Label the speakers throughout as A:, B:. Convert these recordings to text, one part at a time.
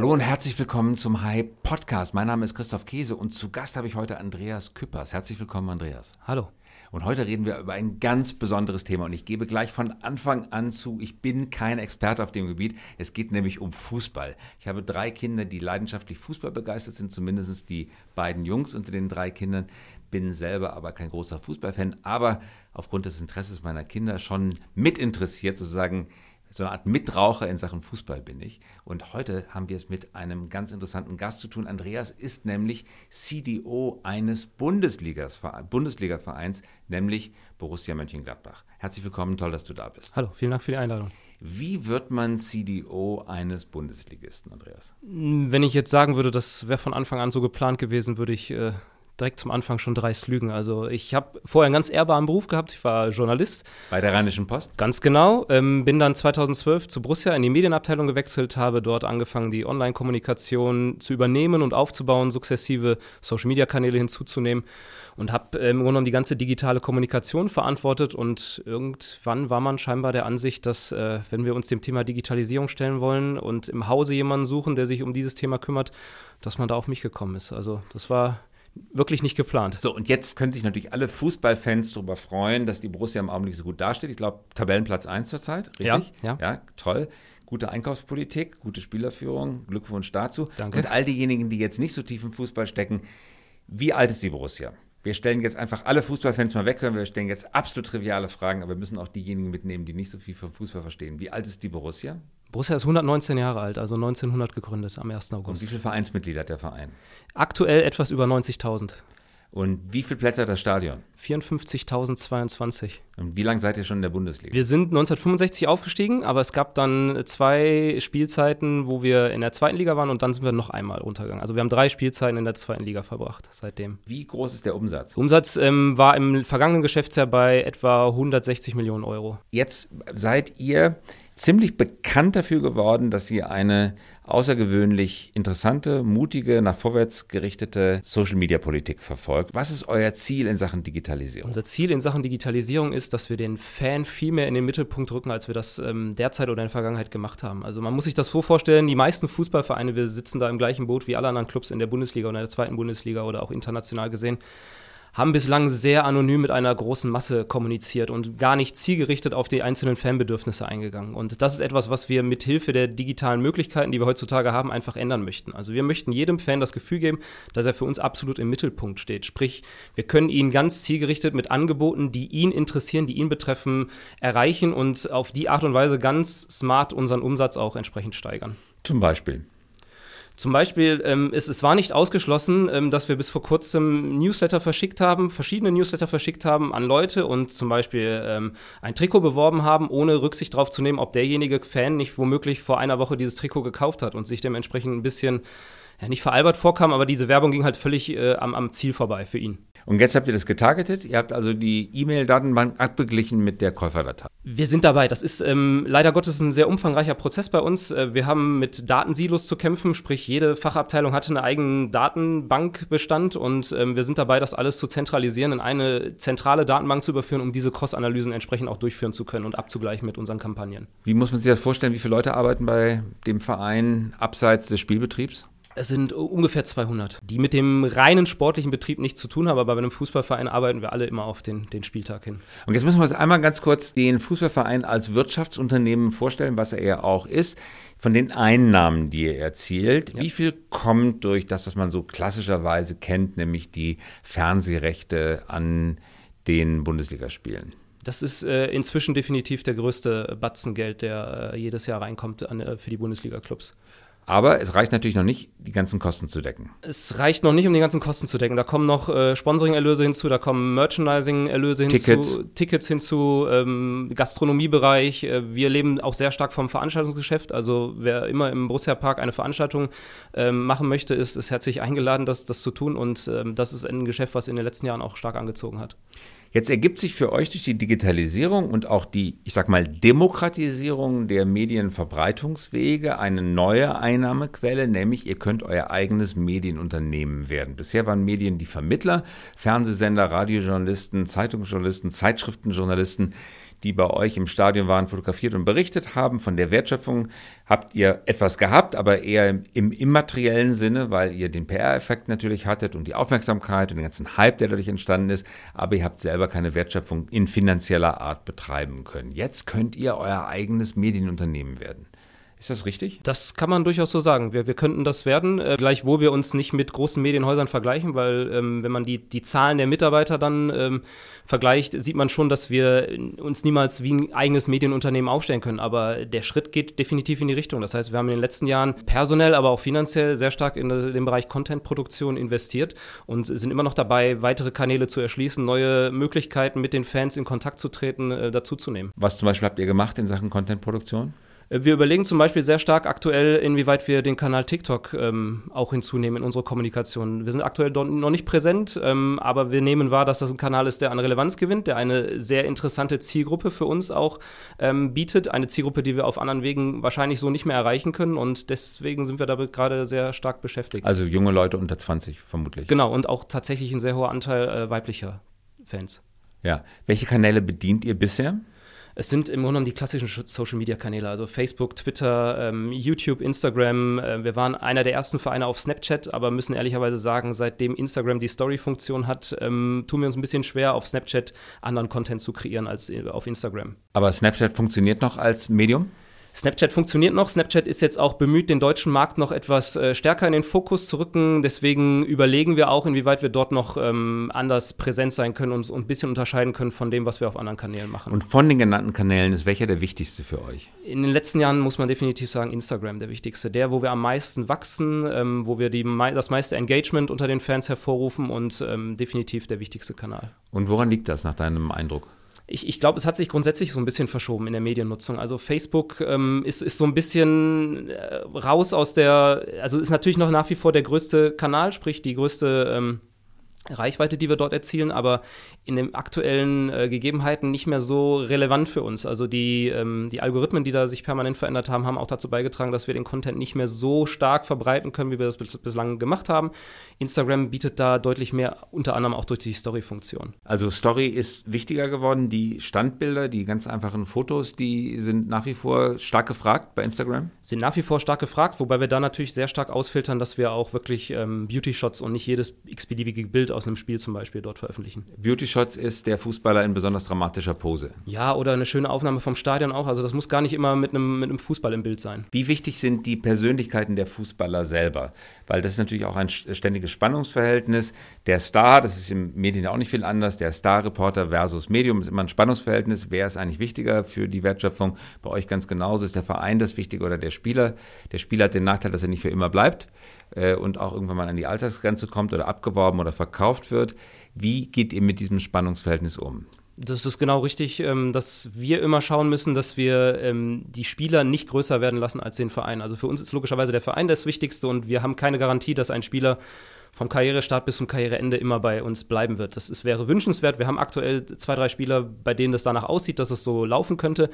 A: Hallo und herzlich willkommen zum Hype Podcast. Mein Name ist Christoph Käse und zu Gast habe ich heute Andreas Küppers. Herzlich willkommen, Andreas.
B: Hallo.
A: Und heute reden wir über ein ganz besonderes Thema und ich gebe gleich von Anfang an zu, ich bin kein Experte auf dem Gebiet. Es geht nämlich um Fußball. Ich habe drei Kinder, die leidenschaftlich Fußball begeistert sind, zumindest die beiden Jungs unter den drei Kindern. Bin selber aber kein großer Fußballfan, aber aufgrund des Interesses meiner Kinder schon mit interessiert, sozusagen so eine Art Mitraucher in Sachen Fußball bin ich. Und heute haben wir es mit einem ganz interessanten Gast zu tun. Andreas ist nämlich CDO eines Bundesliga-Vereins, nämlich Borussia Mönchengladbach. Herzlich willkommen, toll, dass du da bist.
B: Hallo, vielen Dank für die Einladung.
A: Wie wird man CDO eines Bundesligisten, Andreas?
B: Wenn ich jetzt sagen würde, das wäre von Anfang an so geplant gewesen, würde ich äh, direkt zum Anfang schon dreist lügen. Also ich habe vorher einen ganz ehrbaren Beruf gehabt. Ich war Journalist.
A: Bei der Rheinischen Post?
B: Ganz genau. Ähm, bin dann 2012 zu Borussia in die Medienabteilung gewechselt, habe dort angefangen, die Online-Kommunikation zu übernehmen und aufzubauen, sukzessive Social-Media-Kanäle hinzuzunehmen und habe ähm, im Grunde genommen die ganze digitale Kommunikation verantwortet. Und irgendwann war man scheinbar der Ansicht, dass äh, wenn wir uns dem Thema Digitalisierung stellen wollen und im Hause jemanden suchen, der sich um dieses Thema kümmert, dass man da auf mich gekommen ist. Also das war wirklich nicht geplant.
A: So, und jetzt können sich natürlich alle Fußballfans darüber freuen, dass die Borussia im Augenblick so gut dasteht. Ich glaube, Tabellenplatz 1 zurzeit, richtig?
B: Ja, ja.
A: ja, toll. Gute Einkaufspolitik, gute Spielerführung, Glückwunsch dazu.
B: Danke.
A: Und all diejenigen, die jetzt nicht so tief im Fußball stecken, wie alt ist die Borussia? Wir stellen jetzt einfach alle Fußballfans mal weg, wir stellen jetzt absolut triviale Fragen, aber wir müssen auch diejenigen mitnehmen, die nicht so viel vom Fußball verstehen. Wie alt ist die Borussia?
B: Borussia ist 119 Jahre alt, also 1900 gegründet am 1. August.
A: Und wie viele Vereinsmitglieder hat der Verein?
B: Aktuell etwas über 90.000.
A: Und wie viele Plätze hat das Stadion?
B: 54.022.
A: Und wie lange seid ihr schon in der Bundesliga?
B: Wir sind 1965 aufgestiegen, aber es gab dann zwei Spielzeiten, wo wir in der zweiten Liga waren und dann sind wir noch einmal runtergegangen. Also wir haben drei Spielzeiten in der zweiten Liga verbracht seitdem.
A: Wie groß ist der Umsatz?
B: Umsatz ähm, war im vergangenen Geschäftsjahr bei etwa 160 Millionen Euro.
A: Jetzt seid ihr ziemlich bekannt dafür geworden, dass sie eine außergewöhnlich interessante, mutige, nach vorwärts gerichtete Social-Media-Politik verfolgt. Was ist euer Ziel in Sachen Digitalisierung?
B: Unser Ziel in Sachen Digitalisierung ist, dass wir den Fan viel mehr in den Mittelpunkt rücken, als wir das ähm, derzeit oder in der Vergangenheit gemacht haben. Also man muss sich das so vorstellen, die meisten Fußballvereine, wir sitzen da im gleichen Boot wie alle anderen Clubs in der Bundesliga oder in der zweiten Bundesliga oder auch international gesehen, haben bislang sehr anonym mit einer großen Masse kommuniziert und gar nicht zielgerichtet auf die einzelnen Fanbedürfnisse eingegangen. Und das ist etwas, was wir mit Hilfe der digitalen Möglichkeiten, die wir heutzutage haben, einfach ändern möchten. Also wir möchten jedem Fan das Gefühl geben, dass er für uns absolut im Mittelpunkt steht. Sprich, wir können ihn ganz zielgerichtet mit Angeboten, die ihn interessieren, die ihn betreffen, erreichen und auf die Art und Weise ganz smart unseren Umsatz auch entsprechend steigern.
A: Zum Beispiel.
B: Zum Beispiel, ähm, es, es war nicht ausgeschlossen, ähm, dass wir bis vor kurzem Newsletter verschickt haben, verschiedene Newsletter verschickt haben an Leute und zum Beispiel ähm, ein Trikot beworben haben, ohne Rücksicht darauf zu nehmen, ob derjenige Fan nicht womöglich vor einer Woche dieses Trikot gekauft hat und sich dementsprechend ein bisschen, ja, nicht veralbert vorkam, aber diese Werbung ging halt völlig äh, am, am Ziel vorbei für ihn.
A: Und jetzt habt ihr das getargetet. Ihr habt also die E-Mail-Datenbank abgeglichen mit der Käuferdatei.
B: Wir sind dabei. Das ist ähm, leider Gottes ein sehr umfangreicher Prozess bei uns. Äh, wir haben mit Datensilos zu kämpfen, sprich jede Fachabteilung hatte einen eigenen Datenbankbestand und ähm, wir sind dabei, das alles zu zentralisieren, in eine zentrale Datenbank zu überführen, um diese Cross-Analysen entsprechend auch durchführen zu können und abzugleichen mit unseren Kampagnen.
A: Wie muss man sich das vorstellen? Wie viele Leute arbeiten bei dem Verein abseits des Spielbetriebs?
B: Es sind ungefähr 200, die mit dem reinen sportlichen Betrieb nichts zu tun haben, aber bei einem Fußballverein arbeiten wir alle immer auf den, den Spieltag hin.
A: Und jetzt müssen wir uns einmal ganz kurz den Fußballverein als Wirtschaftsunternehmen vorstellen, was er ja auch ist. Von den Einnahmen, die er erzielt, ja. wie viel kommt durch das, was man so klassischerweise kennt, nämlich die Fernsehrechte an den Bundesligaspielen?
B: Das ist äh, inzwischen definitiv der größte Batzengeld, der äh, jedes Jahr reinkommt an, äh, für die Bundesliga-Clubs.
A: Aber es reicht natürlich noch nicht, die ganzen Kosten zu decken.
B: Es reicht noch nicht, um die ganzen Kosten zu decken. Da kommen noch äh, Sponsoring-Erlöse hinzu, da kommen Merchandising-Erlöse hinzu,
A: Tickets,
B: Tickets hinzu, ähm, Gastronomiebereich. Äh, wir leben auch sehr stark vom Veranstaltungsgeschäft. Also wer immer im Borussia Park eine Veranstaltung ähm, machen möchte, ist, ist herzlich eingeladen, das, das zu tun. Und ähm, das ist ein Geschäft, was in den letzten Jahren auch stark angezogen hat.
A: Jetzt ergibt sich für euch durch die Digitalisierung und auch die, ich sag mal, Demokratisierung der Medienverbreitungswege eine neue Einnahmequelle, nämlich ihr könnt euer eigenes Medienunternehmen werden. Bisher waren Medien die Vermittler, Fernsehsender, Radiojournalisten, Zeitungsjournalisten, Zeitschriftenjournalisten, die bei euch im Stadion waren, fotografiert und berichtet haben. Von der Wertschöpfung habt ihr etwas gehabt, aber eher im, im immateriellen Sinne, weil ihr den PR-Effekt natürlich hattet und die Aufmerksamkeit und den ganzen Hype, der dadurch entstanden ist. Aber ihr habt selber keine Wertschöpfung in finanzieller Art betreiben können. Jetzt könnt ihr euer eigenes Medienunternehmen werden. Ist das richtig?
B: Das kann man durchaus so sagen. Wir, wir könnten das werden, äh, gleichwohl wir uns nicht mit großen Medienhäusern vergleichen, weil ähm, wenn man die, die Zahlen der Mitarbeiter dann ähm, vergleicht, sieht man schon, dass wir uns niemals wie ein eigenes Medienunternehmen aufstellen können. Aber der Schritt geht definitiv in die Richtung. Das heißt, wir haben in den letzten Jahren personell, aber auch finanziell sehr stark in den Bereich Content-Produktion investiert und sind immer noch dabei, weitere Kanäle zu erschließen, neue Möglichkeiten mit den Fans in Kontakt zu treten, äh, dazuzunehmen.
A: Was zum Beispiel habt ihr gemacht in Sachen Content-Produktion?
B: Wir überlegen zum Beispiel sehr stark aktuell, inwieweit wir den Kanal TikTok ähm, auch hinzunehmen in unsere Kommunikation. Wir sind aktuell noch nicht präsent, ähm, aber wir nehmen wahr, dass das ein Kanal ist, der an Relevanz gewinnt, der eine sehr interessante Zielgruppe für uns auch ähm, bietet. Eine Zielgruppe, die wir auf anderen Wegen wahrscheinlich so nicht mehr erreichen können. Und deswegen sind wir damit gerade sehr stark beschäftigt.
A: Also junge Leute unter 20 vermutlich.
B: Genau, und auch tatsächlich ein sehr hoher Anteil äh, weiblicher Fans.
A: Ja. Welche Kanäle bedient ihr bisher?
B: Es sind im Grunde genommen die klassischen Social-Media-Kanäle, also Facebook, Twitter, ähm, YouTube, Instagram. Äh, wir waren einer der ersten Vereine auf Snapchat, aber müssen ehrlicherweise sagen, seitdem Instagram die Story-Funktion hat, ähm, tun wir uns ein bisschen schwer, auf Snapchat anderen Content zu kreieren als äh, auf Instagram.
A: Aber Snapchat funktioniert noch als Medium?
B: Snapchat funktioniert noch. Snapchat ist jetzt auch bemüht, den deutschen Markt noch etwas äh, stärker in den Fokus zu rücken. Deswegen überlegen wir auch, inwieweit wir dort noch ähm, anders präsent sein können und uns ein bisschen unterscheiden können von dem, was wir auf anderen Kanälen machen.
A: Und von den genannten Kanälen ist welcher der wichtigste für euch?
B: In den letzten Jahren muss man definitiv sagen, Instagram der wichtigste. Der, wo wir am meisten wachsen, ähm, wo wir die, das meiste Engagement unter den Fans hervorrufen und ähm, definitiv der wichtigste Kanal.
A: Und woran liegt das nach deinem Eindruck?
B: Ich, ich glaube, es hat sich grundsätzlich so ein bisschen verschoben in der Mediennutzung. Also Facebook ähm, ist, ist so ein bisschen äh, raus aus der, also ist natürlich noch nach wie vor der größte Kanal, sprich die größte ähm, Reichweite, die wir dort erzielen, aber in den aktuellen äh, Gegebenheiten nicht mehr so relevant für uns. Also die, ähm, die Algorithmen, die da sich permanent verändert haben, haben auch dazu beigetragen, dass wir den Content nicht mehr so stark verbreiten können, wie wir das bis, bislang gemacht haben. Instagram bietet da deutlich mehr, unter anderem auch durch die Story-Funktion.
A: Also Story ist wichtiger geworden. Die Standbilder, die ganz einfachen Fotos, die sind nach wie vor stark gefragt bei Instagram?
B: Sind nach wie vor stark gefragt, wobei wir da natürlich sehr stark ausfiltern, dass wir auch wirklich ähm, Beauty-Shots und nicht jedes x-beliebige Bild aus einem Spiel zum Beispiel dort veröffentlichen.
A: Beauty-Shots ist der Fußballer in besonders dramatischer Pose.
B: Ja, oder eine schöne Aufnahme vom Stadion auch. Also das muss gar nicht immer mit einem, mit einem Fußball im Bild sein.
A: Wie wichtig sind die Persönlichkeiten der Fußballer selber? Weil das ist natürlich auch ein ständiges Spannungsverhältnis. Der Star, das ist im Medien auch nicht viel anders, der Star-Reporter versus Medium ist immer ein Spannungsverhältnis. Wer ist eigentlich wichtiger für die Wertschöpfung? Bei euch ganz genauso. Ist der Verein das Wichtige oder der Spieler? Der Spieler hat den Nachteil, dass er nicht für immer bleibt äh, und auch irgendwann mal an die Altersgrenze kommt oder abgeworben oder verkauft wird. Wie geht ihr mit diesem Spannungsverhältnis um?
B: Das ist genau richtig, ähm, dass wir immer schauen müssen, dass wir ähm, die Spieler nicht größer werden lassen als den Verein. Also für uns ist logischerweise der Verein das Wichtigste und wir haben keine Garantie, dass ein Spieler vom Karrierestart bis zum Karriereende immer bei uns bleiben wird. Das ist, wäre wünschenswert. Wir haben aktuell zwei, drei Spieler, bei denen es danach aussieht, dass es so laufen könnte.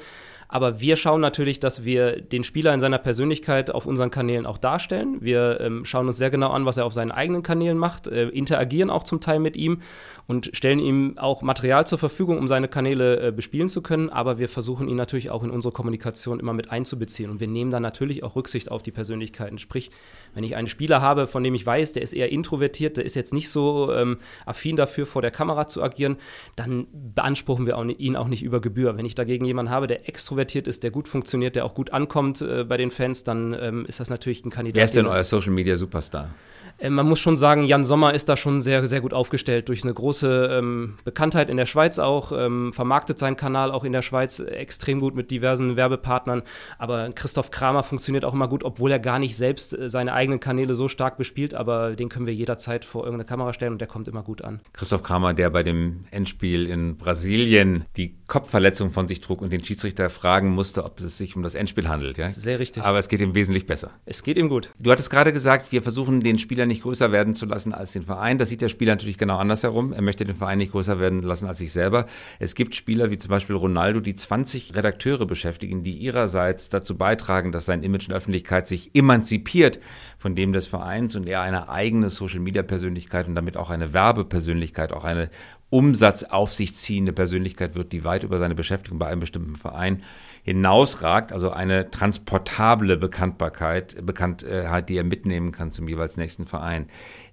B: Aber wir schauen natürlich, dass wir den Spieler in seiner Persönlichkeit auf unseren Kanälen auch darstellen. Wir ähm, schauen uns sehr genau an, was er auf seinen eigenen Kanälen macht, äh, interagieren auch zum Teil mit ihm und stellen ihm auch Material zur Verfügung, um seine Kanäle äh, bespielen zu können. Aber wir versuchen ihn natürlich auch in unsere Kommunikation immer mit einzubeziehen. Und wir nehmen dann natürlich auch Rücksicht auf die Persönlichkeiten. Sprich, wenn ich einen Spieler habe, von dem ich weiß, der ist eher introvertiert, der ist jetzt nicht so ähm, affin dafür, vor der Kamera zu agieren, dann beanspruchen wir auch, ihn auch nicht über Gebühr. Wenn ich dagegen jemanden habe, der extrovertiert extrovertiert ist, der gut funktioniert, der auch gut ankommt äh, bei den Fans, dann ähm, ist das natürlich ein Kandidat.
A: Wer ist denn euer Social Media Superstar?
B: Äh, man muss schon sagen, Jan Sommer ist da schon sehr, sehr gut aufgestellt. Durch eine große ähm, Bekanntheit in der Schweiz auch, ähm, vermarktet seinen Kanal auch in der Schweiz extrem gut mit diversen Werbepartnern. Aber Christoph Kramer funktioniert auch immer gut, obwohl er gar nicht selbst äh, seine eigenen Kanäle so stark bespielt. Aber den können wir jederzeit vor irgendeine Kamera stellen und der kommt immer gut an.
A: Christoph Kramer, der bei dem Endspiel in Brasilien die Kopfverletzung von sich trug und den Schiedsrichter fragen musste, ob es sich um das Endspiel handelt. Ja?
B: Sehr richtig.
A: Aber es geht ihm wesentlich besser.
B: Es geht ihm gut.
A: Du hattest gerade gesagt, wir versuchen den Spieler nicht größer werden zu lassen als den Verein. Das sieht der Spieler natürlich genau andersherum. Er möchte den Verein nicht größer werden lassen als sich selber. Es gibt Spieler wie zum Beispiel Ronaldo, die 20 Redakteure beschäftigen, die ihrerseits dazu beitragen, dass sein Image in der Öffentlichkeit sich emanzipiert von dem des Vereins und er eine eigene Social-Media-Persönlichkeit und damit auch eine Werbepersönlichkeit, auch eine Umsatz auf sich ziehende Persönlichkeit wird, die weit über seine Beschäftigung bei einem bestimmten Verein hinausragt, also eine transportable Bekanntbarkeit, Bekanntheit, die er mitnehmen kann zum jeweils nächsten Verein.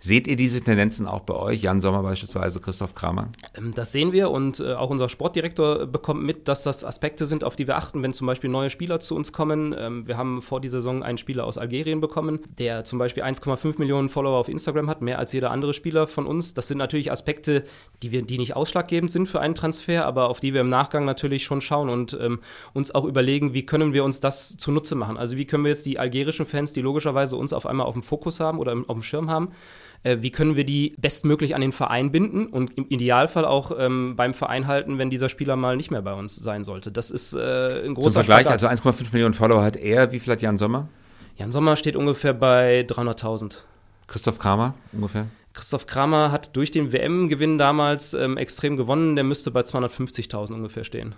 A: Seht ihr diese Tendenzen auch bei euch, Jan Sommer beispielsweise, Christoph Kramer?
B: Ähm, das sehen wir und äh, auch unser Sportdirektor bekommt mit, dass das Aspekte sind, auf die wir achten, wenn zum Beispiel neue Spieler zu uns kommen. Ähm, wir haben vor dieser Saison einen Spieler aus Algerien bekommen, der zum Beispiel 1,5 Millionen Follower auf Instagram hat, mehr als jeder andere Spieler von uns. Das sind natürlich Aspekte, die, wir, die nicht ausschlaggebend sind für einen Transfer, aber auf die wir im Nachgang natürlich schon schauen und ähm, uns auch überlegen, wie können wir uns das zunutze machen. Also wie können wir jetzt die algerischen Fans, die logischerweise uns auf einmal auf dem Fokus haben oder auf dem Schirm haben, äh, wie können wir die bestmöglich an den Verein binden und im Idealfall auch ähm, beim Verein halten, wenn dieser Spieler mal nicht mehr bei uns sein sollte. Das ist äh, ein großer
A: Zum Vergleich, Spagat. also 1,5 Millionen Follower hat er. Wie viel hat Jan Sommer?
B: Jan Sommer steht ungefähr bei 300.000.
A: Christoph Kramer ungefähr?
B: Christoph Kramer hat durch den WM-Gewinn damals ähm, extrem gewonnen. Der müsste bei 250.000 ungefähr stehen.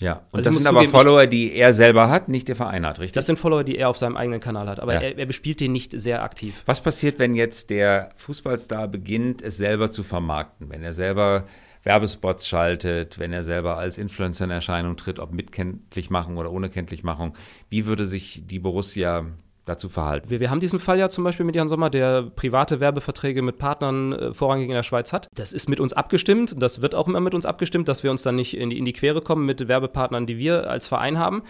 A: Ja, und also das sind aber zugeben, Follower, die er selber hat, nicht der Verein hat, richtig?
B: Das sind Follower, die er auf seinem eigenen Kanal hat, aber ja. er, er, bespielt den nicht sehr aktiv.
A: Was passiert, wenn jetzt der Fußballstar beginnt, es selber zu vermarkten, wenn er selber Werbespots schaltet, wenn er selber als Influencer in Erscheinung tritt, ob mit Kenntlichmachung oder ohne Kenntlichmachung? Wie würde sich die Borussia dazu verhalten.
B: Wir, wir, haben diesen Fall ja zum Beispiel mit Jan Sommer, der private Werbeverträge mit Partnern äh, vorrangig in der Schweiz hat. Das ist mit uns abgestimmt, das wird auch immer mit uns abgestimmt, dass wir uns dann nicht in die, in die Quere kommen mit Werbepartnern, die wir als Verein haben.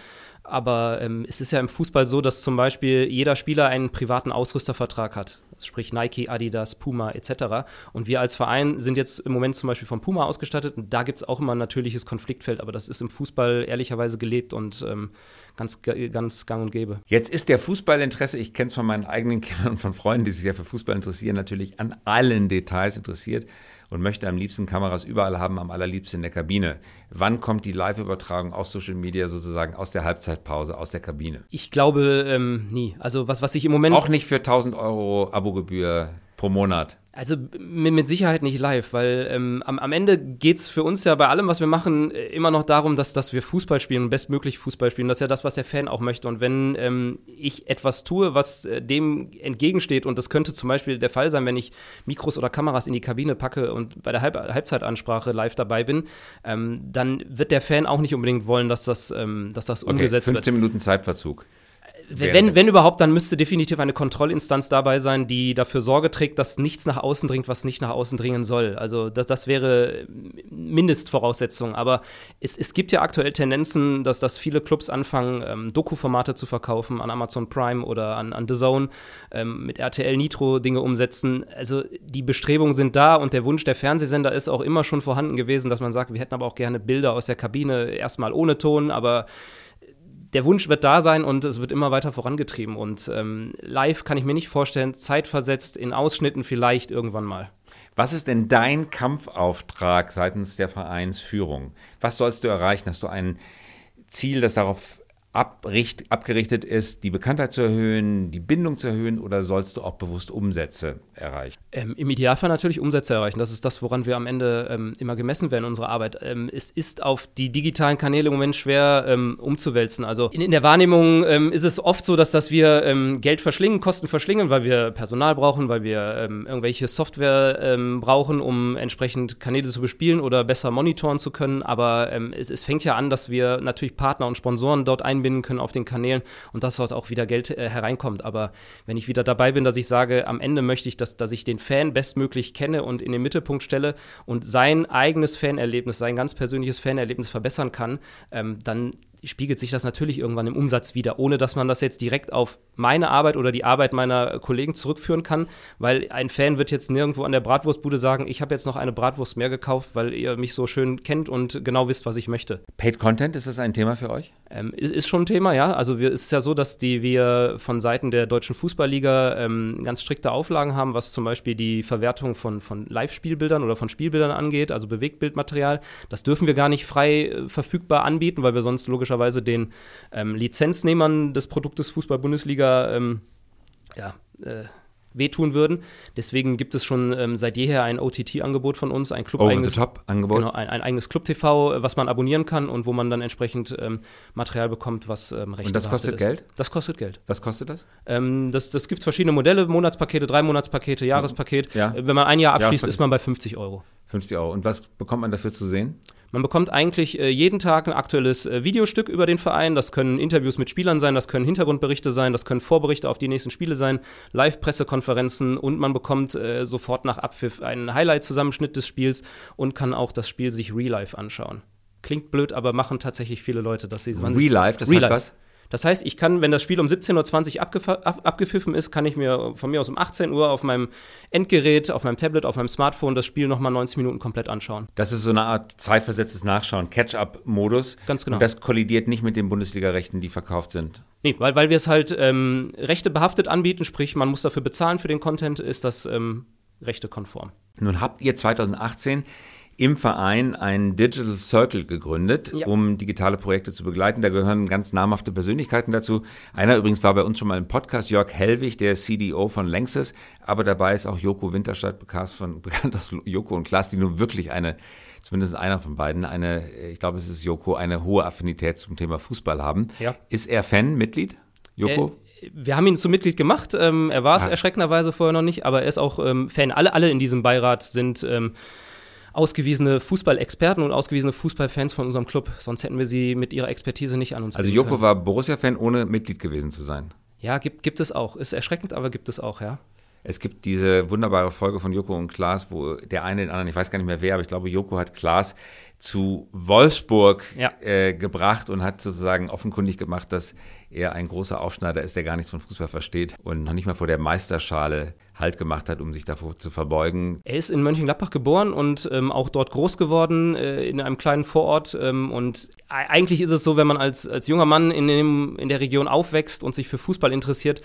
B: Aber ähm, es ist ja im Fußball so, dass zum Beispiel jeder Spieler einen privaten Ausrüstervertrag hat. Sprich Nike, Adidas, Puma etc. Und wir als Verein sind jetzt im Moment zum Beispiel von Puma ausgestattet. Und da gibt es auch immer ein natürliches Konfliktfeld. Aber das ist im Fußball ehrlicherweise gelebt und ähm, ganz, ganz gang und gäbe.
A: Jetzt ist der Fußballinteresse, ich kenne es von meinen eigenen Kindern und von Freunden, die sich ja für Fußball interessieren, natürlich an allen Details interessiert und möchte am liebsten Kameras überall haben, am allerliebsten in der Kabine. Wann kommt die Live-Übertragung aus Social Media sozusagen aus der Halbzeitpause, aus der Kabine?
B: Ich glaube ähm, nie. Also was, was ich im Moment...
A: Auch nicht für 1000 Euro Abogebühr pro Monat.
B: Also mit Sicherheit nicht live, weil ähm, am, am, Ende geht es für uns ja bei allem, was wir machen, äh, immer noch darum, dass, dass wir Fußball spielen und bestmöglich Fußball spielen. Das ist ja das, was der Fan auch möchte. Und wenn ähm, ich etwas tue, was äh, dem entgegensteht, und das könnte zum Beispiel der Fall sein, wenn ich Mikros oder Kameras in die Kabine packe und bei der Halb Halbzeitansprache live dabei bin, ähm, dann wird der Fan auch nicht unbedingt wollen, dass das, ähm, dass das okay, umgesetzt 15
A: wird. 15 Minuten Zeitverzug.
B: Wenn, wenn überhaupt, dann müsste definitiv eine Kontrollinstanz dabei sein, die dafür Sorge trägt, dass nichts nach außen dringt, was nicht nach außen dringen soll. Also das, das wäre Mindestvoraussetzung. Aber es, es gibt ja aktuell Tendenzen, dass, dass viele Clubs anfangen, ähm, Doku-Formate zu verkaufen an Amazon Prime oder an, an The Zone, ähm, mit RTL Nitro Dinge umsetzen. Also die Bestrebungen sind da und der Wunsch der Fernsehsender ist auch immer schon vorhanden gewesen, dass man sagt, wir hätten aber auch gerne Bilder aus der Kabine, erstmal ohne Ton, aber der Wunsch wird da sein und es wird immer weiter vorangetrieben. Und ähm, live kann ich mir nicht vorstellen, zeitversetzt in Ausschnitten vielleicht irgendwann mal.
A: Was ist denn dein Kampfauftrag seitens der Vereinsführung? Was sollst du erreichen? Hast du ein Ziel, das darauf abricht, abgerichtet ist, die Bekanntheit zu erhöhen, die Bindung zu erhöhen oder sollst du auch bewusst Umsätze erreichen?
B: Ähm, Im Idealfall natürlich Umsätze erreichen. Das ist das, woran wir am Ende ähm, immer gemessen werden, unsere Arbeit. Ähm, es ist auf die digitalen Kanäle im Moment schwer ähm, umzuwälzen. Also in, in der Wahrnehmung ähm, ist es oft so, dass, dass wir ähm, Geld verschlingen, Kosten verschlingen, weil wir Personal brauchen, weil wir irgendwelche Software brauchen, um entsprechend Kanäle zu bespielen oder besser monitoren zu können. Aber es, es fängt ja an, dass wir natürlich Partner und Sponsoren dort ein einbinden können auf den Kanälen und dass dort auch wieder Geld äh, hereinkommt. Aber wenn ich wieder dabei bin, dass ich sage, am Ende möchte ich, dass, dass ich den Fan bestmöglich kenne und in den Mittelpunkt stelle und sein eigenes Fanerlebnis, sein ganz persönliches Fanerlebnis verbessern kann, ähm, dann spiegelt sich das natürlich irgendwann im Umsatz wieder, ohne dass man das jetzt direkt auf meine Arbeit oder die Arbeit meiner Kollegen zurückführen kann, weil ein Fan wird jetzt nirgendwo an der Bratwurstbude sagen, ich habe jetzt noch eine Bratwurst mehr gekauft, weil ihr mich so schön kennt und genau wisst, was ich möchte.
A: Paid Content, ist das ein Thema für euch?
B: Ähm, ist, ist, schon ein Thema, ja. Also wir, es ist ja so, dass die, wir von Seiten der Deutschen Fußballliga ähm, ganz strikte Auflagen haben, was zum Beispiel die Verwertung von, von Live-Spielbildern oder von Spielbildern angeht, also Bewegtbildmaterial. Das dürfen wir gar nicht frei äh, verfügbar anbieten, weil wir sonst logisch logischerweise den ähm, Lizenznehmern des Produktes Fußball-Bundesliga ähm, ja, äh, wehtun würden. Deswegen gibt es schon ähm, seit jeher ein OTT-Angebot von uns, ein Club
A: eigenes Angebot.
B: Genau, ein, ein, eigenes Club TV, was man abonnieren kann und wo man dann entsprechend ähm, Material bekommt, was ähm,
A: recht Und das kostet
B: ist.
A: Geld?
B: Das kostet Geld.
A: Was kostet das?
B: Ähm, das das gibt verschiedene Modelle, Monatspakete, drei Monatspakete, Jahrespaket. Ja. Wenn man ein Jahr abschließt, ist man bei 50 Euro.
A: 50 Euro. Und was bekommt man dafür zu sehen?
B: Man bekommt eigentlich äh, jeden Tag ein aktuelles äh, Videostück über den Verein. Das können Interviews mit Spielern sein, das können Hintergrundberichte sein, das können Vorberichte auf die nächsten Spiele sein, Live-Pressekonferenzen und man bekommt äh, sofort nach Abpfiff einen Highlight-Zusammenschnitt des Spiels und kann auch das Spiel sich real-life anschauen. Klingt blöd, aber machen tatsächlich viele Leute, dass sie
A: Real-Life, das Real heißt was?
B: Das heißt, ich kann, wenn das Spiel um 17.20 Uhr ab, abgepfiffen ist, kann ich mir von mir aus um 18 Uhr auf meinem Endgerät, auf meinem Tablet, auf meinem Smartphone das Spiel nochmal 90 Minuten komplett anschauen.
A: Das ist so eine Art zeitversetztes Nachschauen, Catch-up-Modus.
B: Ganz genau.
A: Und das kollidiert nicht mit den Bundesliga-Rechten, die verkauft sind.
B: Nee, weil, weil wir es halt ähm, Rechte behaftet anbieten, sprich, man muss dafür bezahlen für den Content, ist das ähm, rechtekonform.
A: Nun habt ihr 2018 im Verein einen Digital Circle gegründet, ja. um digitale Projekte zu begleiten. Da gehören ganz namhafte Persönlichkeiten dazu. Einer übrigens war bei uns schon mal im Podcast, Jörg Hellwig, der CDO von Lanxess. Aber dabei ist auch Joko Winterstadt, bekannt, von, bekannt aus Joko und Klaas, die nun wirklich eine, zumindest einer von beiden, eine, ich glaube es ist Joko, eine hohe Affinität zum Thema Fußball haben.
B: Ja.
A: Ist er Fan, Mitglied? Joko?
B: Äh, wir haben ihn zum Mitglied gemacht. Ähm, er war es ah. erschreckenderweise vorher noch nicht, aber er ist auch ähm, Fan. Alle, alle in diesem Beirat sind ähm, ausgewiesene Fußballexperten und ausgewiesene Fußballfans von unserem Club. Sonst hätten wir sie mit ihrer Expertise nicht an uns
A: Also Joko war Borussia-Fan, ohne Mitglied gewesen zu sein.
B: Ja, gibt, gibt es auch. Ist erschreckend, aber gibt es auch, ja.
A: Es gibt diese wunderbare Folge von Joko und Klaas, wo der eine den anderen, ich weiß gar nicht mehr wer, aber ich glaube, Joko hat Klaas zu Wolfsburg
B: ja.
A: äh, gebracht und hat sozusagen offenkundig gemacht, dass er ein großer Aufschneider ist, der gar nichts von Fußball versteht und noch nicht mal vor der Meisterschale Halt gemacht hat, um sich davor zu verbeugen.
B: Er ist in Mönchengladbach geboren und ähm, auch dort groß geworden, äh, in einem kleinen Vorort. Ähm, und eigentlich ist es so, wenn man als, als junger Mann in, dem, in der Region aufwächst und sich für Fußball interessiert,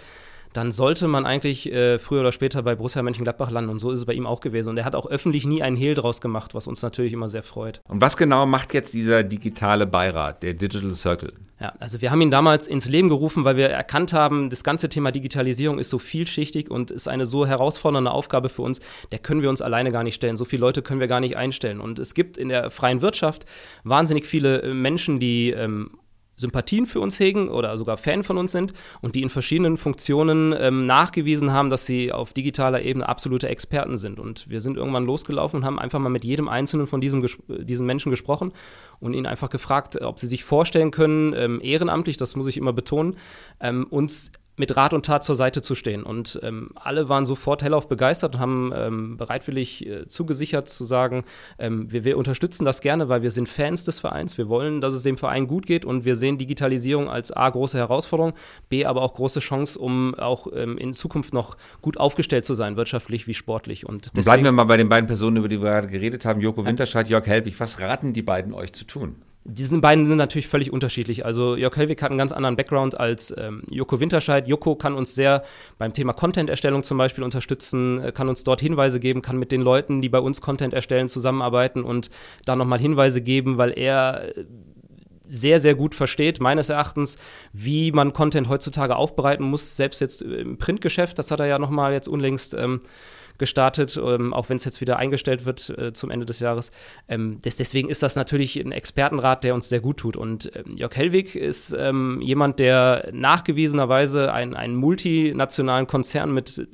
B: dann sollte man eigentlich äh, früher oder später bei Borussia Mönchengladbach landen. Und so ist es bei ihm auch gewesen. Und er hat auch öffentlich nie einen Hehl draus gemacht, was uns natürlich immer sehr freut.
A: Und was genau macht jetzt dieser digitale Beirat, der Digital Circle?
B: Ja, also wir haben ihn damals ins Leben gerufen, weil wir erkannt haben, das ganze Thema Digitalisierung ist so vielschichtig und ist eine so herausfordernde Aufgabe für uns, der können wir uns alleine gar nicht stellen. So viele Leute können wir gar nicht einstellen. Und es gibt in der freien Wirtschaft wahnsinnig viele äh, Menschen, die ähm, Sympathien für uns hegen oder sogar Fan von uns sind und die in verschiedenen Funktionen ähm, nachgewiesen haben, dass sie auf digitaler Ebene absolute Experten sind. Und wir sind irgendwann losgelaufen und haben einfach mal mit jedem einzelnen von diesem, diesen Menschen gesprochen und ihnen einfach gefragt, ob sie sich vorstellen können, ähm, ehrenamtlich, das muss ich immer betonen, ähm, uns mit Rat und Tat zur Seite zu stehen. Und ähm, alle waren sofort hellauf begeistert und haben ähm, bereitwillig äh, zugesichert zu sagen, ähm, wir, wir, unterstützen das gerne, weil wir sind Fans des Vereins. Wir wollen, dass es dem Verein gut geht und wir sehen Digitalisierung als A große Herausforderung, B aber auch große Chance, um auch ähm, in Zukunft noch gut aufgestellt zu sein, wirtschaftlich wie sportlich. Und
A: deswegen, bleiben wir mal bei den beiden Personen, über die wir gerade geredet haben, Joko Winterscheid, Jörg Helwig. Was raten die beiden euch zu tun?
B: Diese beiden sind natürlich völlig unterschiedlich. Also Jörg Helwig hat einen ganz anderen Background als ähm, Joko Winterscheid. Joko kann uns sehr beim Thema Content-Erstellung zum Beispiel unterstützen, äh, kann uns dort Hinweise geben, kann mit den Leuten, die bei uns Content erstellen, zusammenarbeiten und da nochmal Hinweise geben, weil er äh, sehr, sehr gut versteht, meines Erachtens, wie man Content heutzutage aufbereiten muss, selbst jetzt im Printgeschäft, das hat er ja nochmal jetzt unlängst ähm, gestartet, ähm, auch wenn es jetzt wieder eingestellt wird äh, zum Ende des Jahres. Ähm, des, deswegen ist das natürlich ein Expertenrat, der uns sehr gut tut. Und ähm, Jörg Hellwig ist ähm, jemand, der nachgewiesenerweise ein, einen multinationalen Konzern mit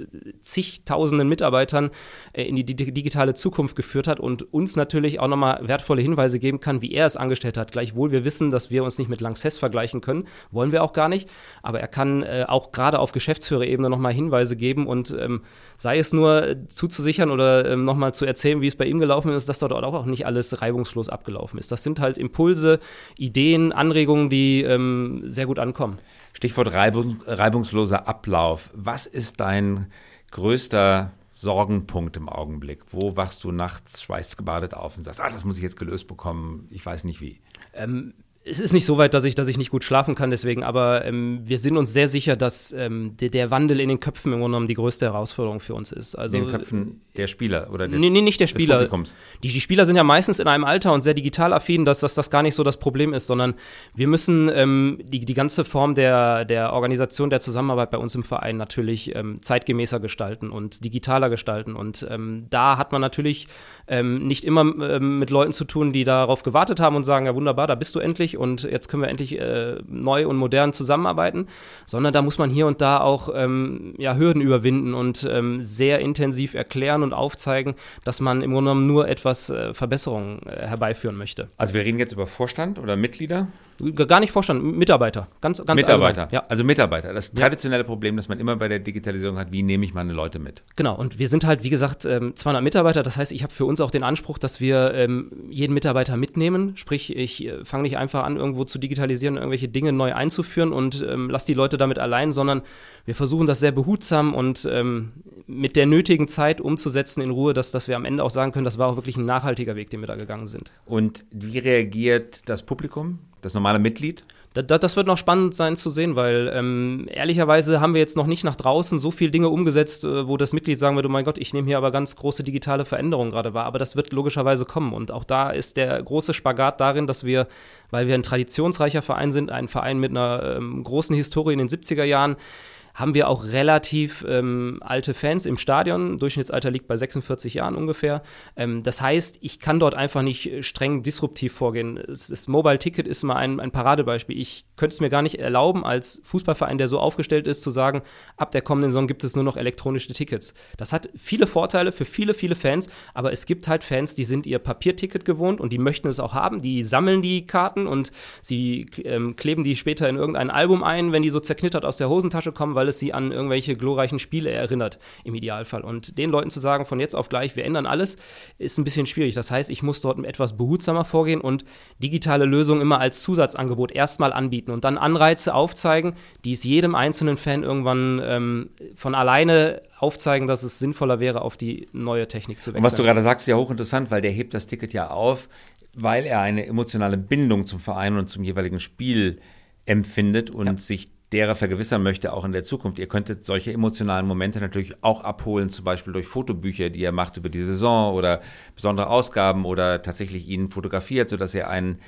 B: zigtausenden Mitarbeitern äh, in die, die, digitale Zukunft geführt hat und uns natürlich auch nochmal wertvolle Hinweise geben kann, wie er es angestellt hat. Gleichwohl wir wissen, dass wir uns nicht mit Lanxess vergleichen können, wollen wir auch gar nicht. Aber er kann äh, auch gerade auf Geschäftsführerebene nochmal Hinweise geben und ähm, sei es nur zuzusichern oder ähm, nochmal zu erzählen, wie es bei ihm gelaufen ist, dass dort auch nicht alles reibungslos abgelaufen ist. Das sind halt Impulse, Ideen, Anregungen, die ähm, sehr gut ankommen.
A: Stichwort Reibung, reibungsloser Ablauf. Was ist dein größter Sorgenpunkt im Augenblick? Wo wachst du nachts schweißgebadet auf und sagst, ah, das muss ich jetzt gelöst bekommen, ich weiß nicht wie?
B: Ähm, es ist nicht so weit, dass ich, dass ich nicht gut schlafen kann, deswegen, aber ähm, wir sind uns sehr sicher, dass ähm, der, der, Wandel in den Köpfen im Grunde genommen die größte Herausforderung für uns ist. Also,
A: in den Köpfen der Spieler oder
B: des, Nee, nee nicht der Spieler. Die, die Spieler sind ja meistens in einem Alter und sehr digital affin, dass, dass das gar nicht so das Problem ist, sondern wir müssen ähm, die, die ganze Form der, der Organisation, der Zusammenarbeit bei uns im Verein natürlich ähm, zeitgemäßer gestalten und digitaler gestalten. Und ähm, da hat man natürlich ähm, nicht immer mit Leuten zu tun, die darauf gewartet haben und sagen, ja wunderbar, da bist du endlich durch und jetzt können wir endlich äh, neu und modern zusammenarbeiten, sondern da muss man hier und da auch ähm, ja, Hürden überwinden und ähm, sehr intensiv erklären und aufzeigen, dass man im Grunde genommen nur etwas äh, Verbesserungen äh, herbeiführen möchte.
A: Also wir reden jetzt über Vorstand oder Mitglieder?
B: Gar nicht Vorstand, Mitarbeiter. Ganz, ganz
A: Mitarbeiter, ja. Also Mitarbeiter. Das traditionelle Problem, das man immer bei der Digitalisierung hat, wie nehme ich meine Leute mit?
B: Genau, und wir sind halt, wie gesagt, 200 ähm, Mitarbeiter. Das heißt, ich habe für uns auch den Anspruch, dass wir ähm, jeden Mitarbeiter mitnehmen. Sprich, ich äh, fange nicht einfach an, irgendwo zu digitalisieren, irgendwelche Dinge neu einzuführen und ähm, lasse die Leute damit allein, sondern wir versuchen das sehr behutsam und ähm, mit der nötigen Zeit umzusetzen in Ruhe, dass, dass wir am Ende auch sagen können, das war auch wirklich ein nachhaltiger Weg, den wir da gegangen sind.
A: Und wie reagiert das Publikum? Das normale Mitglied?
B: Das, wird noch spannend sein zu sehen, weil ähm, ehrlicherweise haben wir jetzt noch nicht nach draußen so viele Dinge umgesetzt, äh, wo das Mitglied sagen würde, oh mein Gott, ich nehme hier aber ganz große digitale Veränderungen gerade wahr. Aber das wird logischerweise kommen. Und auch da ist der große Spagat darin, dass wir, weil wir ein traditionsreicher Verein sind, ein Verein mit einer ähm, großen Historie in den 70er Jahren, haben wir auch relativ ähm, alte Fans im Stadion. Durchschnittsalter liegt bei 46 Jahren ungefähr. Ähm, das heißt, ich kann dort einfach nicht streng disruptiv vorgehen. Das Mobile Ticket ist mal ein, ein Paradebeispiel. Ich könnte es mir gar nicht erlauben, als Fußballverein, der so aufgestellt ist, zu sagen, ab der kommenden Saison gibt es nur noch elektronische Tickets. Das hat viele Vorteile für viele, viele Fans, aber es gibt halt Fans, die sind ihr Papierticket gewohnt und die möchten es auch haben. Die sammeln die Karten und sie ähm, kleben die später in irgendein Album ein, wenn die so zerknittert aus der Hosentasche kommen, weil weil es sie an irgendwelche glorreichen Spiele erinnert, im Idealfall. Und den Leuten zu sagen, von jetzt auf gleich, wir ändern alles, ist ein bisschen schwierig. Das heißt, ich muss dort etwas behutsamer vorgehen und digitale Lösungen immer als Zusatzangebot erstmal anbieten und dann Anreize aufzeigen, die es jedem einzelnen Fan irgendwann ähm, von alleine aufzeigen, dass es sinnvoller wäre, auf die neue Technik zu wechseln.
A: Und was du gerade sagst, ist ja hochinteressant, weil der hebt das Ticket ja auf, weil er eine emotionale Bindung zum Verein und zum jeweiligen Spiel empfindet und ja. sich derer vergewissern möchte, auch in der Zukunft. Ihr könntet solche emotionalen Momente natürlich auch abholen, zum Beispiel durch Fotobücher, die ihr macht über die Saison oder besondere Ausgaben oder tatsächlich ihn fotografiert, sodass er einen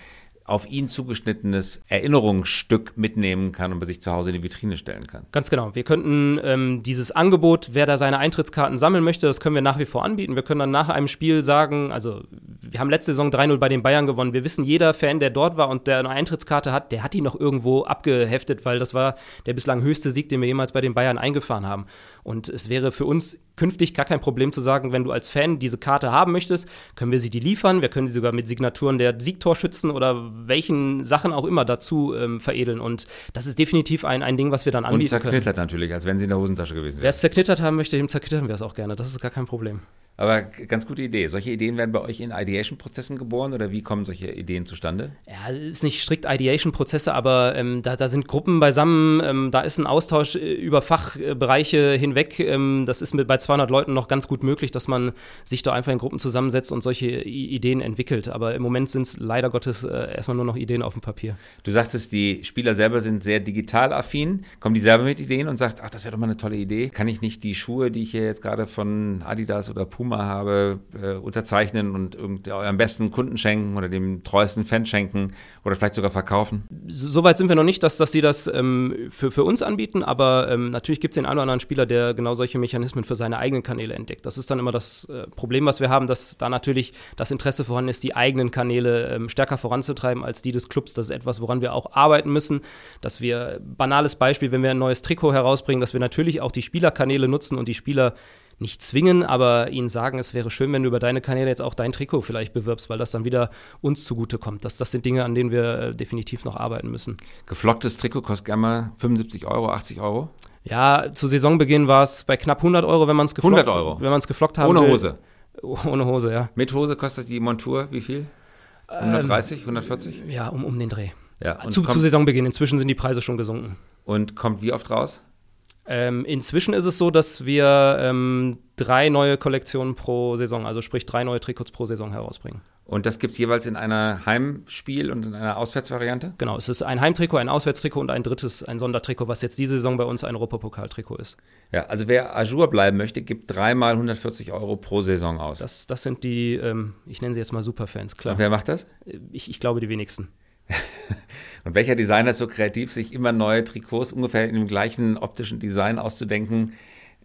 A: auf ihn zugeschnittenes Erinnerungsstück mitnehmen kann und bei sich zu Hause in die Vitrine stellen kann.
B: Ganz genau. Wir könnten ähm, dieses Angebot, wer da seine Eintrittskarten sammeln möchte, das können wir nach wie vor anbieten. Wir können dann nach einem Spiel sagen, also wir haben letzte Saison 3-0 bei den Bayern gewonnen. Wir wissen, jeder Fan, der dort war und der eine Eintrittskarte hat, der hat die noch irgendwo abgeheftet, weil das war der bislang höchste Sieg, den wir jemals bei den Bayern eingefahren haben. Und es wäre für uns künftig gar kein Problem zu sagen, wenn du als Fan diese Karte haben möchtest, können wir sie dir liefern. Wir können sie sogar mit Signaturen der Siegtorschützen oder welchen Sachen auch immer dazu ähm, veredeln. Und das ist definitiv ein, ein Ding, was wir dann anbieten
A: können. Und zerknittert können. natürlich, als wenn sie in der Hosentasche gewesen wäre.
B: Wer es zerknittert haben möchte, dem zerknittern wir es auch gerne. Das ist gar kein Problem.
A: Aber ganz gute Idee. Solche Ideen werden bei euch in Ideation-Prozessen geboren oder wie kommen solche Ideen zustande?
B: Ja, es ist nicht strikt Ideation-Prozesse, aber ähm, da, da, sind Gruppen beisammen, ähm, da ist ein Austausch äh, über Fachbereiche hinweg. Ähm, das ist mit bei 200 Leuten noch ganz gut möglich, dass man sich da einfach in Gruppen zusammensetzt und solche I Ideen entwickelt. Aber im Moment sind es leider Gottes äh, erstmal nur noch Ideen auf dem Papier.
A: Du sagtest, die Spieler selber sind sehr digital affin. Kommen die selber mit Ideen und sagt, ach, das wäre doch mal eine tolle Idee. Kann ich nicht die Schuhe, die ich hier jetzt gerade von Adidas oder Puma Puma habe, äh, unterzeichnen und eurem besten Kunden schenken oder dem treuesten Fan schenken oder vielleicht sogar verkaufen?
B: Soweit sind wir noch nicht, dass, dass sie das ähm, für, für uns anbieten, aber ähm, natürlich gibt es den einen oder anderen Spieler, der genau solche Mechanismen für seine eigenen Kanäle entdeckt. Das ist dann immer das äh, Problem, was wir haben, dass da natürlich das Interesse vorhanden ist, die eigenen Kanäle ähm, stärker voranzutreiben als die des Clubs. Das ist etwas, woran wir auch arbeiten müssen, dass wir, banales Beispiel, wenn wir ein neues Trikot herausbringen, dass wir natürlich auch die Spielerkanäle nutzen und die Spieler nicht zwingen, aber ihnen sagen, es wäre schön, wenn du über deine Kanäle jetzt auch dein Trikot vielleicht bewirbst, weil das dann wieder uns zugutekommt. Das, das sind Dinge, an denen wir äh, definitiv noch arbeiten müssen.
A: Geflocktes Trikot kostet gerne mal 75 Euro, 80 Euro?
B: Ja, zu Saisonbeginn war es bei knapp 100 Euro, wenn man es geflockt,
A: 100 Euro.
B: Wenn man es geflockt haben
A: Ohne
B: will.
A: Hose?
B: Ohne Hose, ja.
A: Mit Hose kostet die Montur wie viel? 130, ähm, 140?
B: Ja, um, um den Dreh.
A: Ja,
B: zu, zu Saisonbeginn. Inzwischen sind die Preise schon gesunken.
A: Und kommt wie oft raus?
B: Ähm, inzwischen ist es so, dass wir ähm, drei neue Kollektionen pro Saison, also sprich drei neue Trikots pro Saison herausbringen.
A: Und das gibt es jeweils in einer Heimspiel- und in einer Auswärtsvariante?
B: Genau, es ist ein Heimtrikot, ein Auswärtstrikot und ein drittes, ein Sondertrikot, was jetzt diese Saison bei uns ein Europapokaltrikot ist.
A: Ja, also wer Ajour bleiben möchte, gibt dreimal 140 Euro pro Saison aus.
B: Das, das sind die, ähm, ich nenne sie jetzt mal Superfans, klar.
A: Und wer macht das?
B: Ich, ich glaube, die wenigsten.
A: Und welcher Designer ist so kreativ, sich immer neue Trikots ungefähr in dem gleichen optischen Design auszudenken,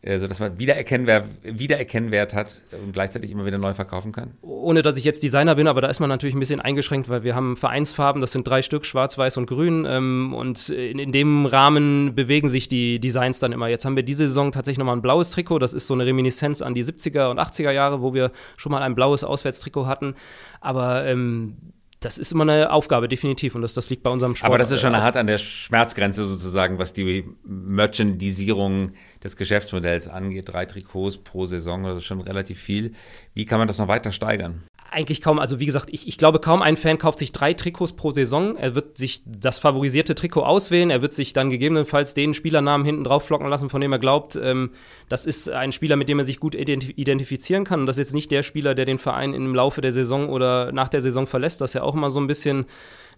A: äh, sodass man Wiedererkennwert, Wiedererkennwert hat und gleichzeitig immer wieder neu verkaufen kann?
B: Ohne dass ich jetzt Designer bin, aber da ist man natürlich ein bisschen eingeschränkt, weil wir haben Vereinsfarben, das sind drei Stück, schwarz, weiß und grün. Ähm, und in, in, dem Rahmen bewegen sich die Designs dann immer. Jetzt haben wir diese Saison tatsächlich nochmal ein blaues Trikot. Das ist so eine Reminiszenz an die 70er und 80er Jahre, wo wir schon mal ein blaues Auswärtstrikot hatten. Aber ähm, das ist immer eine Aufgabe, definitiv. Und das, das liegt bei unserem Sport.
A: Aber das ist schon hart an der Schmerzgrenze sozusagen, was die Merchandisierung des Geschäftsmodells angeht. Drei Trikots pro Saison, das ist schon relativ viel. Wie kann man das noch weiter steigern?
B: Eigentlich kaum, also wie gesagt, ich, ich glaube, kaum ein Fan kauft sich drei Trikots pro Saison. Er wird sich das favorisierte Trikot auswählen. Er wird sich dann gegebenenfalls den Spielernamen hinten drauf flocken lassen, von dem er glaubt, ähm, das ist ein Spieler, mit dem er sich gut identifizieren kann. Und das ist jetzt nicht der Spieler, der den Verein im Laufe der Saison oder nach der Saison verlässt. Das ist ja auch immer so ein bisschen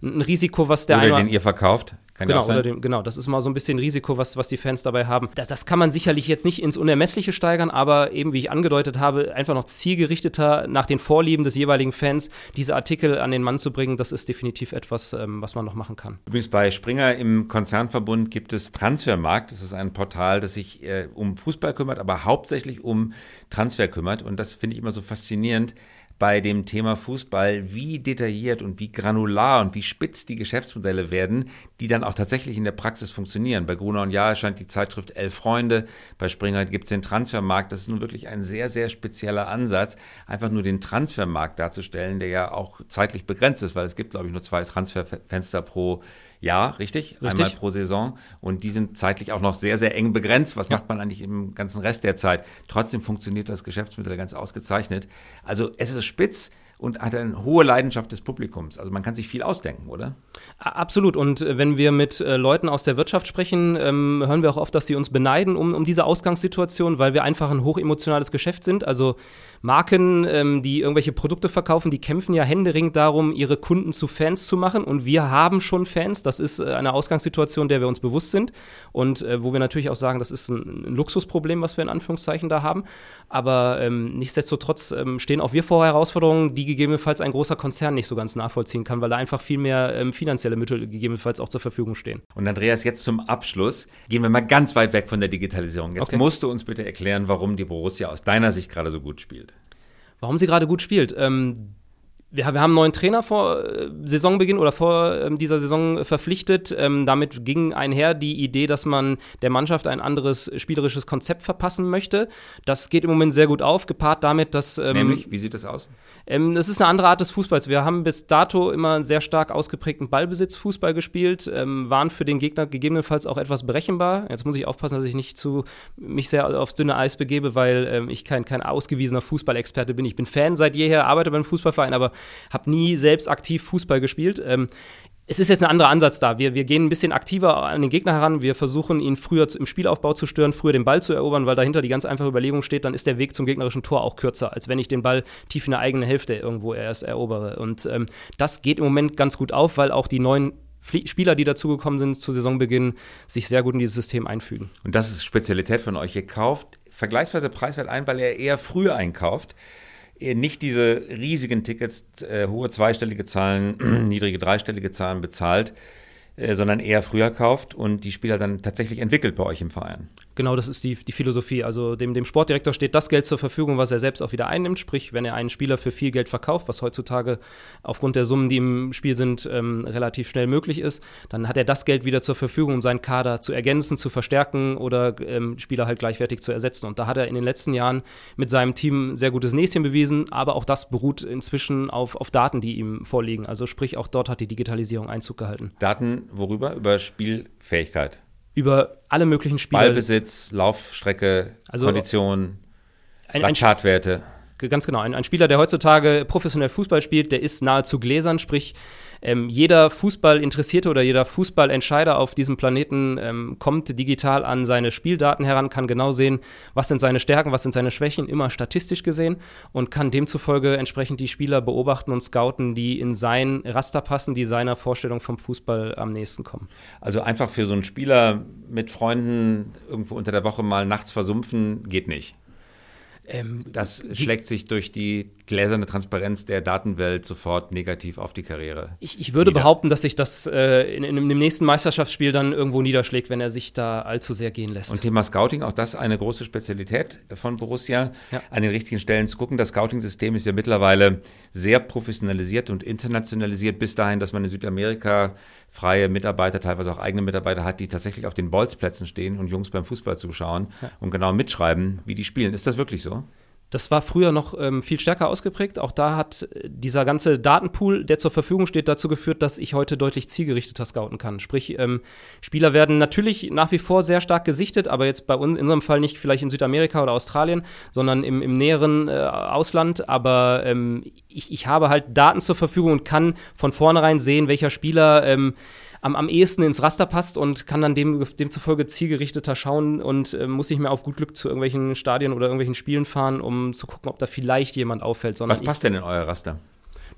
B: ein Risiko, was der
A: Oder den ihr verkauft.
B: Kann genau, ja dem, genau, das ist mal so ein bisschen Risiko, was, was die Fans dabei haben. Das, das kann man sicherlich jetzt nicht ins Unermessliche steigern, aber eben, wie ich angedeutet habe, einfach noch zielgerichteter nach den Vorlieben des jeweiligen Fans diese Artikel an den Mann zu bringen, das ist definitiv etwas, ähm, was man noch machen kann.
A: Übrigens bei Springer im Konzernverbund gibt es Transfermarkt. Das ist ein Portal, das sich äh, um Fußball kümmert, aber hauptsächlich um Transfer kümmert. Und das finde ich immer so faszinierend bei dem Thema Fußball, wie detailliert und wie granular und wie spitz die Geschäftsmodelle werden, die dann auch tatsächlich in der Praxis funktionieren. Bei Gruner und Jahr erscheint die Zeitschrift Elf Freunde, bei Springer gibt es den Transfermarkt. Das ist nun wirklich ein sehr, sehr spezieller Ansatz, einfach nur den Transfermarkt darzustellen, der ja auch zeitlich begrenzt ist, weil es gibt, glaube ich, nur zwei Transferfenster pro Jahr, richtig? richtig? Einmal pro Saison. Und die sind zeitlich auch noch sehr, sehr eng begrenzt. Was ja. macht man eigentlich im ganzen Rest der Zeit? Trotzdem funktioniert das Geschäftsmodell ganz ausgezeichnet. Also es ist spitz und hat eine hohe Leidenschaft des Publikums. Also man kann sich viel ausdenken, oder?
B: Absolut. Und äh, wenn wir mit äh, Leuten aus der Wirtschaft sprechen, ähm, hören wir auch oft, dass sie uns beneiden um, um diese Ausgangssituation, weil wir einfach ein hochemotionales Geschäft sind. Also Marken, ähm, die irgendwelche Produkte verkaufen, die kämpfen ja händeringend darum, ihre Kunden zu Fans zu machen. Und wir haben schon Fans. Das ist äh, eine Ausgangssituation, der wir uns bewusst sind. Und wo wir natürlich auch sagen, das ist ein, ein, Luxusproblem, was wir in Anführungszeichen da haben. Aber ähm, nichtsdestotrotz ähm, stehen auch wir vor Herausforderungen, die gegebenenfalls ein großer Konzern nicht so ganz nachvollziehen kann, weil da einfach viel mehr ähm, finanzielle Mittel gegebenenfalls auch zur Verfügung stehen.
A: Und Andreas, jetzt zum Abschluss gehen wir mal ganz weit weg von der Digitalisierung. Jetzt okay. musst du uns bitte erklären, warum die Borussia aus deiner Sicht gerade so gut spielt.
B: Warum sie gerade gut spielt? Ähm, wir, haben einen neuen Trainer vor äh, Saisonbeginn oder vor ähm, dieser Saison verpflichtet. Ähm, damit ging einher die Idee, dass man der Mannschaft ein anderes spielerisches Konzept verpassen möchte. Das geht im Moment sehr gut auf, gepaart damit, dass.
A: Ähm, Nämlich, wie sieht das aus?
B: Ähm, das ist eine andere Art des Fußballs. Wir haben bis dato immer sehr stark ausgeprägten Ballbesitzfußball gespielt, ähm, waren für den Gegner gegebenenfalls auch etwas berechenbar. Jetzt muss ich aufpassen, dass ich nicht zu mich sehr aufs dünne Eis begebe, weil ich kein, kein ausgewiesener Fußballexperte bin. Ich bin Fan seit jeher, arbeite beim Fußballverein, aber habe nie selbst aktiv Fußball gespielt. Ähm, es ist jetzt ein anderer Ansatz da. Wir, wir gehen ein bisschen aktiver an den Gegner heran. Wir versuchen, ihn früher im Spielaufbau zu stören, früher den Ball zu erobern, weil dahinter die ganz einfache Überlegung steht, dann ist der Weg zum gegnerischen Tor auch kürzer, als wenn ich den Ball tief in der eigenen Hälfte irgendwo erst erobere. Und ähm, das geht im Moment ganz gut auf, weil auch die neuen Spieler, die dazugekommen sind zu Saisonbeginn, sich sehr gut in dieses System einfügen.
A: Und das ist Spezialität von euch. Ihr kauft vergleichsweise preiswert ein, weil ihr eher früher einkauft nicht diese riesigen Tickets, äh, hohe zweistellige Zahlen, niedrige dreistellige Zahlen bezahlt, äh, sondern eher früher kauft und die Spieler dann tatsächlich entwickelt bei euch im Verein.
B: Genau, das ist die, die Philosophie. Also dem, dem Sportdirektor steht das Geld zur Verfügung, was er selbst auch wieder einnimmt. Sprich, wenn er einen Spieler für viel Geld verkauft, was heutzutage aufgrund der Summen, die im Spiel sind, ähm, relativ schnell möglich ist, dann hat er das Geld wieder zur Verfügung, um seinen Kader zu ergänzen, zu verstärken oder ähm, Spieler halt gleichwertig zu ersetzen. Und da hat er in den letzten Jahren mit seinem Team sehr gutes Näschen bewiesen, aber auch das beruht inzwischen auf, auf Daten, die ihm vorliegen. Also sprich, auch dort hat die Digitalisierung Einzug gehalten.
A: Daten worüber? Über Spielfähigkeit
B: über alle möglichen Spiele.
A: Ballbesitz, Laufstrecke, also Kondition, ein.
B: Ganz genau. Ein, ein, Spieler, der heutzutage professionell Fußball spielt, der ist nahezu gläsern, sprich, ähm, jeder Fußballinteressierte oder jeder Fußballentscheider auf diesem Planeten ähm, kommt digital an seine Spieldaten heran, kann genau sehen, was sind seine Stärken, was sind seine Schwächen, immer statistisch gesehen und kann demzufolge entsprechend die Spieler beobachten und scouten, die in sein Raster passen, die seiner Vorstellung vom Fußball am nächsten kommen.
A: Also einfach für so einen Spieler mit Freunden irgendwo unter der Woche mal nachts versumpfen, geht nicht. Ähm, das schlägt sich durch die gläserne Transparenz der Datenwelt sofort negativ auf die Karriere.
B: Ich, ich würde nieder. behaupten, dass sich das äh, in, in, in, dem nächsten Meisterschaftsspiel dann irgendwo niederschlägt, wenn er sich da allzu sehr gehen lässt.
A: Und Thema Scouting, auch das eine große Spezialität von Borussia, ja. an den richtigen Stellen zu gucken. Das Scouting-System ist ja mittlerweile sehr professionalisiert und internationalisiert, bis dahin, dass man in Südamerika freie Mitarbeiter, teilweise auch eigene Mitarbeiter hat, die tatsächlich auf den Bolzplätzen stehen und Jungs beim Fußball zuschauen ja. und genau mitschreiben, wie die spielen. Ist das wirklich so?
B: Das war früher noch ähm, viel stärker ausgeprägt. Auch da hat äh, dieser ganze Datenpool, der zur Verfügung steht, dazu geführt, dass ich heute deutlich zielgerichteter scouten kann. Sprich, ähm, Spieler werden natürlich nach wie vor sehr stark gesichtet, aber jetzt bei uns in unserem Fall nicht vielleicht in Südamerika oder Australien, sondern im, im näheren äh, Ausland. Aber ähm, ich, ich habe halt Daten zur Verfügung und kann von vornherein sehen, welcher Spieler ähm, am, am ehesten ins Raster passt und kann dann dem, demzufolge zielgerichteter schauen und äh, muss nicht mehr auf gut Glück zu irgendwelchen Stadien oder irgendwelchen Spielen fahren, um zu gucken, ob da vielleicht jemand auffällt.
A: Was passt denn in euer Raster?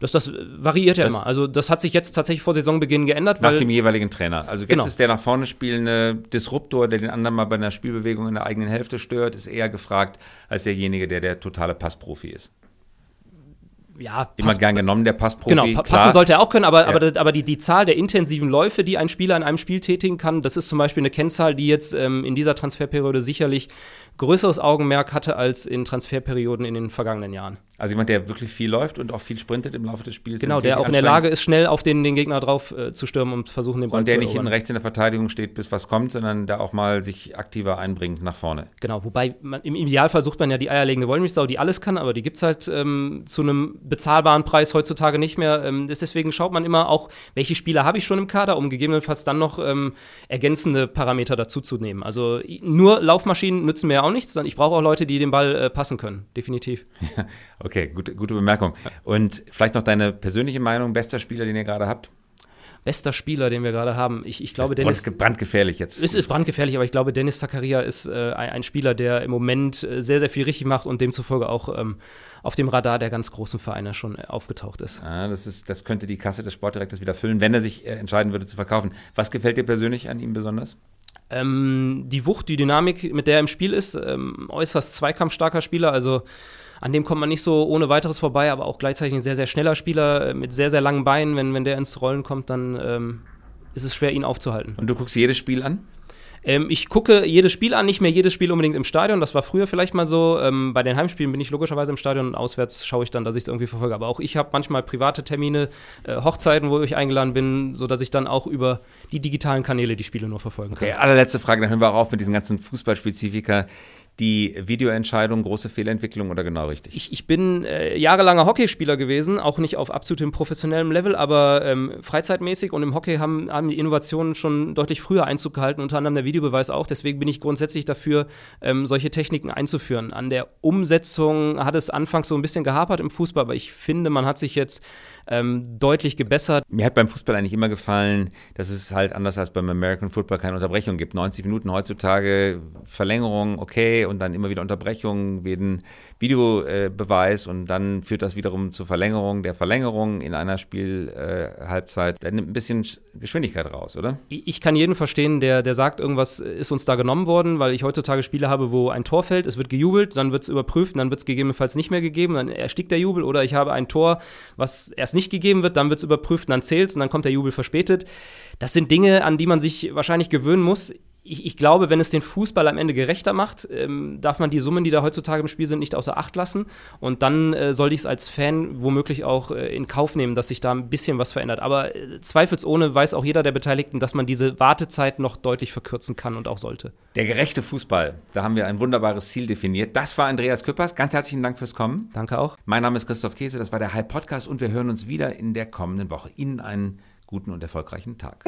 B: Das, das variiert ja das immer. Also das hat sich jetzt tatsächlich vor Saisonbeginn geändert.
A: Nach dem jeweiligen Trainer. Also jetzt genau. ist der nach vorne spielende Disruptor, der den anderen mal bei einer Spielbewegung in der eigenen Hälfte stört, ist eher gefragt als derjenige, der der totale Passprofi ist
B: ja,
A: immer pass, gern genommen, der Passprofi.
B: Genau, pa passen sollte er auch können, aber, ja. aber, das, aber die, die Zahl der intensiven Läufe, die ein Spieler in einem Spiel tätigen kann, das ist zum Beispiel eine Kennzahl, die jetzt ähm, in dieser Transferperiode sicherlich größeres Augenmerk hatte als in Transferperioden in den vergangenen Jahren.
A: Also jemand, der wirklich viel läuft und auch viel sprintet im Laufe des Spiels.
B: Genau, der auch in der Lage ist, schnell auf den, den Gegner drauf äh, zu stürmen und versuchen, den
A: Ball zu Und der nicht hinten rechts in der Verteidigung steht, bis was kommt, sondern der auch mal sich aktiver einbringt nach vorne.
B: Genau, wobei man, im Idealfall sucht man ja die eierlegende Wollmilchsau, die alles kann, aber die gibt es halt ähm, zu einem bezahlbaren Preis heutzutage nicht mehr. Ähm, deswegen schaut man immer auch, welche Spieler habe ich schon im Kader, um gegebenenfalls dann noch ähm, ergänzende Parameter dazu zu nehmen. Also nur Laufmaschinen nützen mir ja auch nichts, sondern ich brauche auch Leute, die den Ball äh, passen können, definitiv.
A: okay, gute, gute Bemerkung. Und vielleicht noch deine persönliche Meinung, bester Spieler, den ihr gerade habt?
B: Bester Spieler, den wir gerade haben. Ich, ich glaube, Dennis.
A: brandgefährlich jetzt.
B: Es ist brandgefährlich, aber ich glaube, Dennis Zakaria ist äh, ein, ein, Spieler, der im Moment äh, sehr, sehr viel richtig macht und demzufolge auch ähm, auf dem Radar der ganz großen Vereine schon äh, aufgetaucht ist.
A: Ah, das, ist. Das könnte die Kasse des Sportdirektors wieder füllen, wenn er sich äh, entscheiden würde zu verkaufen. Was gefällt dir persönlich an ihm besonders?
B: Ähm, die Wucht, die Dynamik, mit der er im Spiel ist, ähm, äußerst zweikampfstarker Spieler, also an dem kommt man nicht so ohne weiteres vorbei, aber auch gleichzeitig ein sehr, sehr schneller Spieler äh, mit sehr, sehr langen Beinen. Wenn, wenn der ins Rollen kommt, dann ähm, ist es schwer, ihn aufzuhalten.
A: Und du guckst jedes Spiel an?
B: Ähm, ich gucke jedes Spiel an, nicht mehr jedes Spiel unbedingt im Stadion. Das war früher vielleicht mal so. Ähm, bei den Heimspielen bin ich logischerweise im Stadion und auswärts schaue ich dann, dass ich es irgendwie verfolge. Aber auch ich habe manchmal private Termine, äh, Hochzeiten, wo ich eingeladen bin, sodass ich dann auch über die digitalen Kanäle die Spiele nur verfolgen kann.
A: Okay, allerletzte Frage, dann hören wir auch auf mit diesen ganzen Fußballspezifika die Videoentscheidung, große Fehlentwicklung oder genau richtig?
B: Ich, ich bin äh, jahrelanger Hockeyspieler gewesen, auch nicht auf absolutem professionellem Level, aber ähm, freizeitmäßig und im Hockey haben, haben die Innovationen schon deutlich früher Einzug gehalten, unter anderem der Videobeweis auch. Deswegen bin ich grundsätzlich dafür, ähm, solche Techniken einzuführen. An der Umsetzung hat es anfangs so ein bisschen gehapert im Fußball, aber ich finde, man hat sich jetzt ähm, deutlich gebessert.
A: Mir hat beim Fußball eigentlich immer gefallen, dass es halt anders als beim American Football keine Unterbrechung gibt. 90 Minuten heutzutage, Verlängerung, okay, und dann immer wieder Unterbrechungen, jeden Videobeweis äh, und dann führt das wiederum zur Verlängerung der Verlängerung in einer Spielhalbzeit. Äh, da nimmt ein bisschen Geschwindigkeit raus, oder?
B: Ich kann jeden verstehen, der, der sagt, irgendwas ist uns da genommen worden, weil ich heutzutage Spiele habe, wo ein Tor fällt, es wird gejubelt, dann wird es überprüft, dann wird es gegebenenfalls nicht mehr gegeben, dann erstickt der Jubel oder ich habe ein Tor, was erst nicht gegeben wird, dann wird es überprüft und dann zählt es und dann kommt der Jubel verspätet. Das sind Dinge, an die man sich wahrscheinlich gewöhnen muss. Ich, ich glaube, wenn es den Fußball am Ende gerechter macht, ähm, darf man die Summen, die da heutzutage im Spiel sind, nicht außer Acht lassen. Und dann äh, sollte ich es als Fan womöglich auch äh, in Kauf nehmen, dass sich da ein bisschen was verändert. Aber äh, zweifelsohne weiß auch jeder der Beteiligten, dass man diese Wartezeit noch deutlich verkürzen kann und auch sollte.
A: Der gerechte Fußball, da haben wir ein wunderbares Ziel definiert. Das war Andreas Küppers. Ganz herzlichen Dank fürs Kommen.
B: Danke auch.
A: Mein Name ist Christoph Käse, das war der Hype Podcast und wir hören uns wieder in der kommenden Woche. Ihnen einen guten und erfolgreichen Tag.